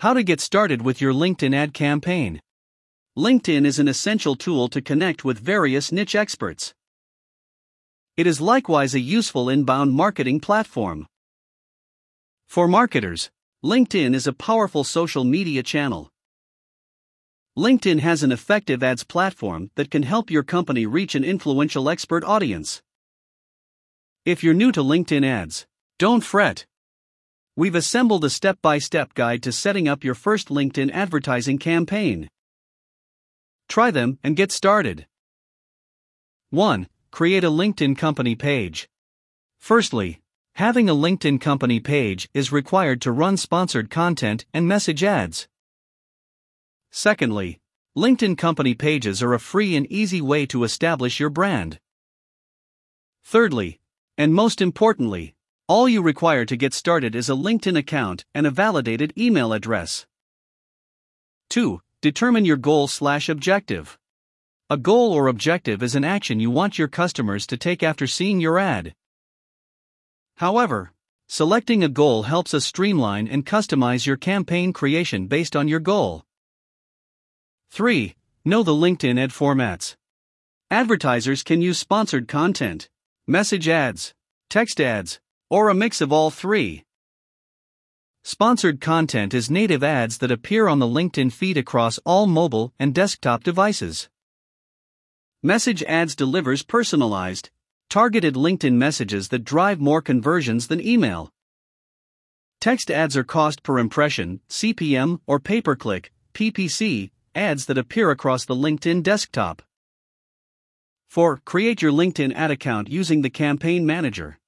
How to get started with your LinkedIn ad campaign. LinkedIn is an essential tool to connect with various niche experts. It is likewise a useful inbound marketing platform. For marketers, LinkedIn is a powerful social media channel. LinkedIn has an effective ads platform that can help your company reach an influential expert audience. If you're new to LinkedIn ads, don't fret. We've assembled a step by step guide to setting up your first LinkedIn advertising campaign. Try them and get started. 1. Create a LinkedIn company page. Firstly, having a LinkedIn company page is required to run sponsored content and message ads. Secondly, LinkedIn company pages are a free and easy way to establish your brand. Thirdly, and most importantly, all you require to get started is a LinkedIn account and a validated email address. 2. Determine your goal slash objective. A goal or objective is an action you want your customers to take after seeing your ad. However, selecting a goal helps us streamline and customize your campaign creation based on your goal. 3. Know the LinkedIn ad formats. Advertisers can use sponsored content, message ads, text ads, or a mix of all three. Sponsored content is native ads that appear on the LinkedIn feed across all mobile and desktop devices. Message ads delivers personalized, targeted LinkedIn messages that drive more conversions than email. Text ads are cost per impression, CPM, or pay per click, PPC, ads that appear across the LinkedIn desktop. 4. Create your LinkedIn ad account using the Campaign Manager.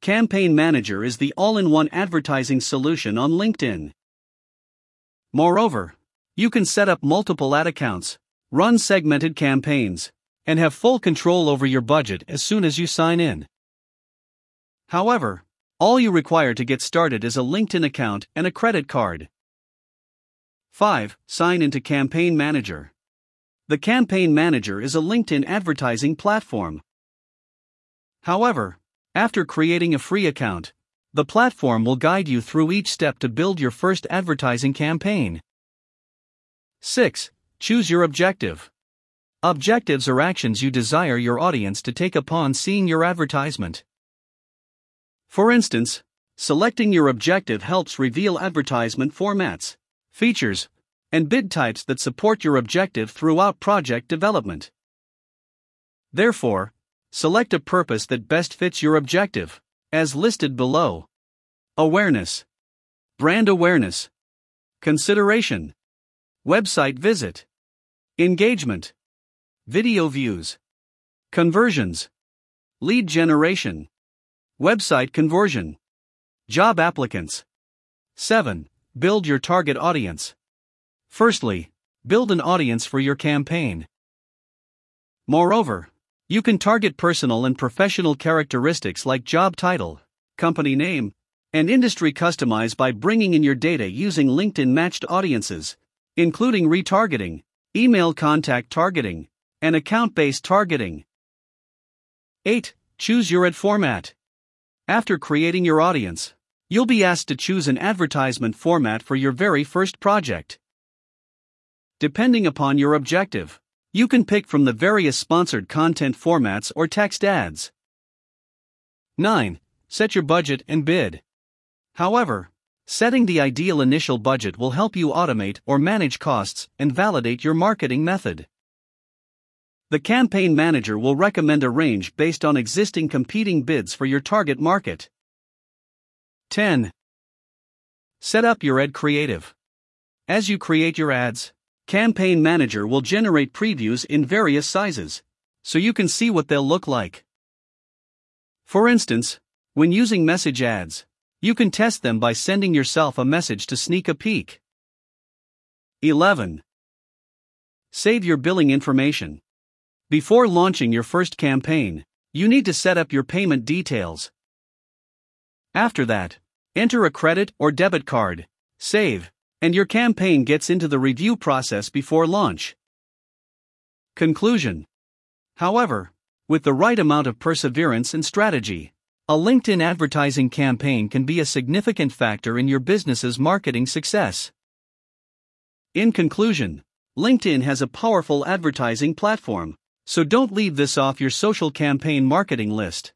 Campaign Manager is the all in one advertising solution on LinkedIn. Moreover, you can set up multiple ad accounts, run segmented campaigns, and have full control over your budget as soon as you sign in. However, all you require to get started is a LinkedIn account and a credit card. 5. Sign into Campaign Manager. The Campaign Manager is a LinkedIn advertising platform. However, after creating a free account, the platform will guide you through each step to build your first advertising campaign. 6. Choose your objective. Objectives are actions you desire your audience to take upon seeing your advertisement. For instance, selecting your objective helps reveal advertisement formats, features, and bid types that support your objective throughout project development. Therefore, Select a purpose that best fits your objective, as listed below. Awareness, Brand awareness, Consideration, Website visit, Engagement, Video views, Conversions, Lead generation, Website conversion, Job applicants. 7. Build your target audience. Firstly, build an audience for your campaign. Moreover, you can target personal and professional characteristics like job title, company name, and industry customize by bringing in your data using LinkedIn matched audiences, including retargeting, email contact targeting, and account based targeting. 8. Choose your ad format. After creating your audience, you'll be asked to choose an advertisement format for your very first project. Depending upon your objective, you can pick from the various sponsored content formats or text ads. 9. Set your budget and bid. However, setting the ideal initial budget will help you automate or manage costs and validate your marketing method. The campaign manager will recommend a range based on existing competing bids for your target market. 10. Set up your ad creative. As you create your ads, Campaign Manager will generate previews in various sizes, so you can see what they'll look like. For instance, when using message ads, you can test them by sending yourself a message to sneak a peek. 11. Save your billing information. Before launching your first campaign, you need to set up your payment details. After that, enter a credit or debit card, save, and your campaign gets into the review process before launch. Conclusion However, with the right amount of perseverance and strategy, a LinkedIn advertising campaign can be a significant factor in your business's marketing success. In conclusion, LinkedIn has a powerful advertising platform, so don't leave this off your social campaign marketing list.